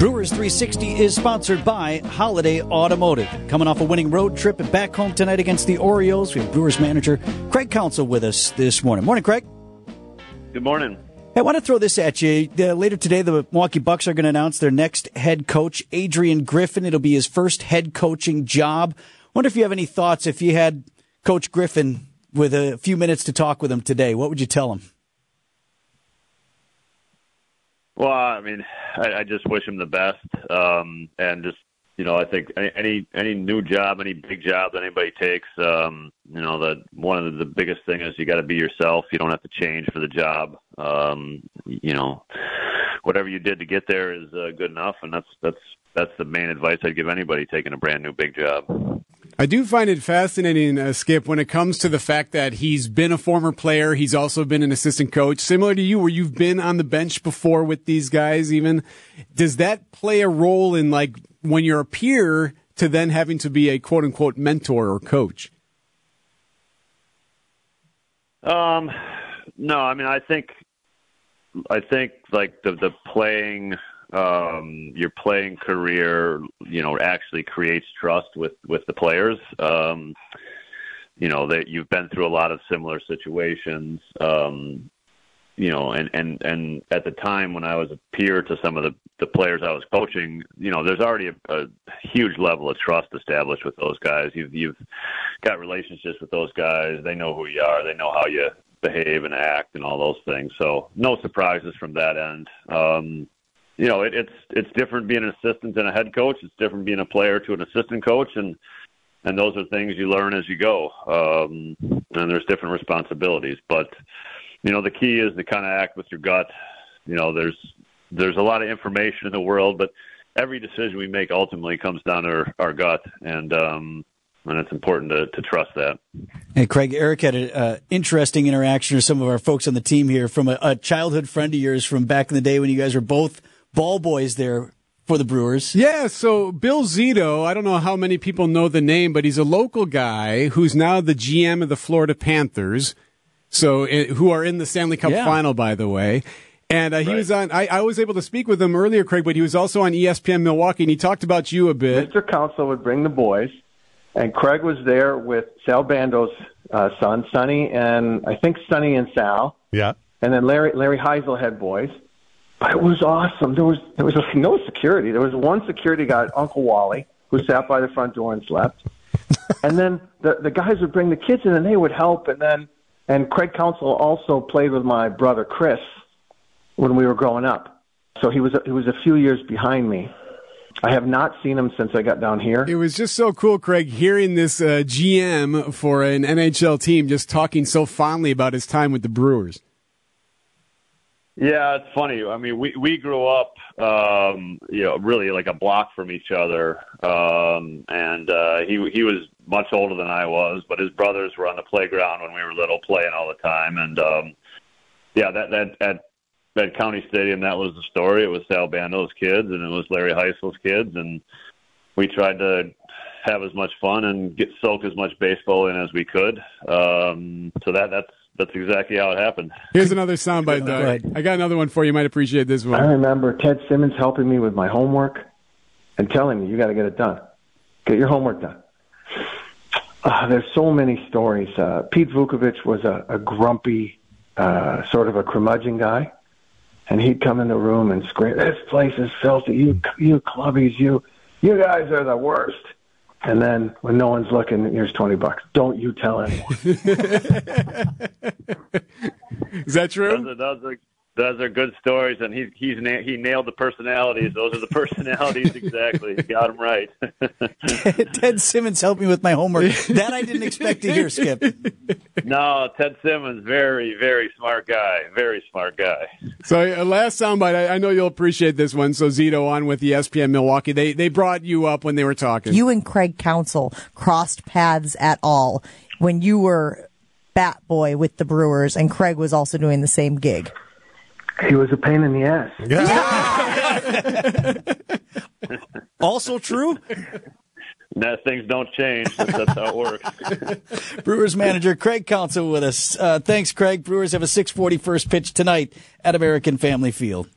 Brewers 360 is sponsored by Holiday Automotive. Coming off a winning road trip back home tonight against the Orioles, we have Brewers manager Craig Counsell with us this morning. Morning, Craig. Good morning. Hey, I want to throw this at you. Uh, later today, the Milwaukee Bucks are going to announce their next head coach, Adrian Griffin. It'll be his first head coaching job. Wonder if you have any thoughts if you had Coach Griffin with a few minutes to talk with him today. What would you tell him? Well, I mean, I, I just wish him the best, um, and just you know, I think any any new job, any big job that anybody takes, um, you know, that one of the biggest thing is you got to be yourself. You don't have to change for the job. Um, you know, whatever you did to get there is uh, good enough, and that's that's that's the main advice I'd give anybody taking a brand new big job. I do find it fascinating, uh, Skip, when it comes to the fact that he's been a former player. He's also been an assistant coach, similar to you, where you've been on the bench before with these guys. Even does that play a role in like when you're a peer to then having to be a quote unquote mentor or coach? Um, no, I mean, I think, I think like the the playing um, your playing career, you know, actually creates trust with with the players. Um, you know that you've been through a lot of similar situations. Um, you know, and and and at the time when I was a peer to some of the the players I was coaching, you know, there's already a, a huge level of trust established with those guys. You've you've got relationships with those guys. They know who you are. They know how you behave and act and all those things. So no surprises from that end. Um, you know, it, it's it's different being an assistant than a head coach. It's different being a player to an assistant coach, and and those are things you learn as you go. Um, and there's different responsibilities, but you know, the key is to kind of act with your gut. You know, there's there's a lot of information in the world, but every decision we make ultimately comes down to our, our gut, and um, and it's important to, to trust that. Hey, Craig, Eric had an uh, interesting interaction with some of our folks on the team here from a, a, childhood friend of yours from back in the day when you guys were both ball boys there for the Brewers. Yeah, so Bill Zito, I don't know how many people know the name, but he's a local guy who's now the GM of the Florida Panthers. So, eh, who are in the Stanley Cup yeah. final, by the way. And uh, he right. was on, I, I, was able to speak with him earlier, Craig, but he was also on ESPN Milwaukee, and he talked about you a bit. Mr. Counsell would bring the boys, and Craig was there with Sal Bando's uh, son, Sonny, and I think Sonny and Sal. Yeah. And then Larry, Larry Hisle had boys. But it was awesome. There was there was no security. There was one security guy, Uncle Wally, who sat by the front door and slept. and then the the guys would bring the kids in, and they would help. And then and Craig Counsell also played with my brother Chris when we were growing up. So he was he was a few years behind me. I have not seen him since I got down here. It was just so cool, Craig, hearing this uh, GM for an NHL team just talking so fondly about his time with the Brewers. Yeah, it's funny. I mean, we we grew up, um, you know, really like a block from each other, um, and uh, he he was much older than I was, but his brothers were on the playground when we were little, playing all the time, and um, yeah, that that at that county stadium, that was the story. It was Sal Bando's kids, and it was Larry Hisle's kids, and we tried to have as much fun and get soak as much baseball in as we could. Um, so that that's that's exactly how it happened. Here's another soundbite, though. I got another one for you. You might appreciate this one. I remember Ted Simmons helping me with my homework and telling me, you got to get it done. Get your homework done. Uh, there's so many stories. Uh, Pete Vukovich was a, a grumpy, uh, sort of a curmudgeon guy. And he'd come in the room and scream, this place is filthy. You, you clubbies, you, you guys are the worst. And then when no one's looking, here's 20 bucks. Don't you tell anyone. is that true? Those are, those are, good stories, and he he's na- he nailed the personalities. Those are the personalities exactly. He got them right. Ted Simmons helped me with my homework. That I didn't expect to hear, Skip. No, Ted Simmons, very very smart guy, very smart guy. So uh, last soundbite, I, I know you'll appreciate this one. So Zito on with the ESPN Milwaukee. They they brought you up when they were talking. You and Craig Counsell crossed paths at all when you were bat boy with the Brewers, and Craig was also doing the same gig. He was a pain in the ass. Yeah. also true. No, things don't change. That's how it works. Brewers manager Craig Counsell with us. Uh, thanks, Craig. Brewers have a 6:40 first pitch tonight at American Family Field.